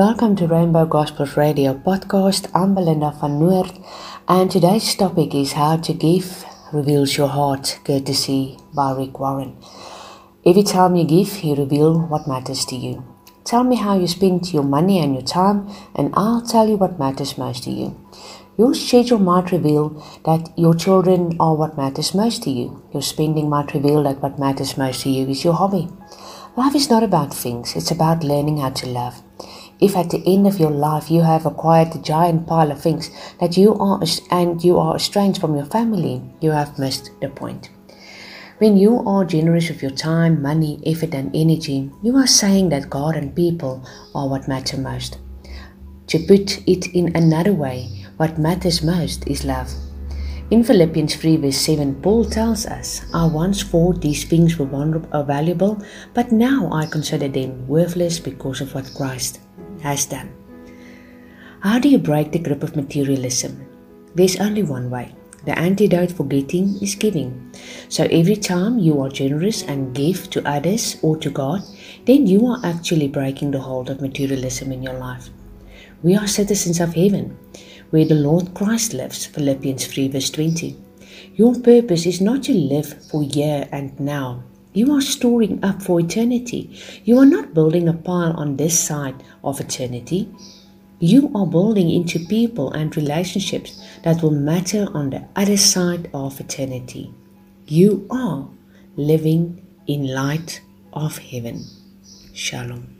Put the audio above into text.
Welcome to Rainbow Gospels Radio podcast. I'm Belinda van Noord, and today's topic is How to Give Reveals Your Heart, courtesy by Rick Warren. Every time you give, you reveal what matters to you. Tell me how you spend your money and your time, and I'll tell you what matters most to you. Your schedule might reveal that your children are what matters most to you. Your spending might reveal that what matters most to you is your hobby. Life is not about things, it's about learning how to love. If at the end of your life you have acquired a giant pile of things that you are and you are estranged from your family, you have missed the point. When you are generous with your time, money, effort, and energy, you are saying that God and people are what matter most. To put it in another way, what matters most is love. In Philippians 3 verse 7, Paul tells us, I once thought these things were uh, valuable, but now I consider them worthless because of what Christ has done. How do you break the grip of materialism? There's only one way. The antidote for getting is giving. So every time you are generous and give to others or to God, then you are actually breaking the hold of materialism in your life. We are citizens of heaven, where the Lord Christ lives, Philippians 3 verse 20. Your purpose is not to live for here and now. You are storing up for eternity. You are not building a pile on this side of eternity. You are building into people and relationships that will matter on the other side of eternity. You are living in light of heaven. Shalom.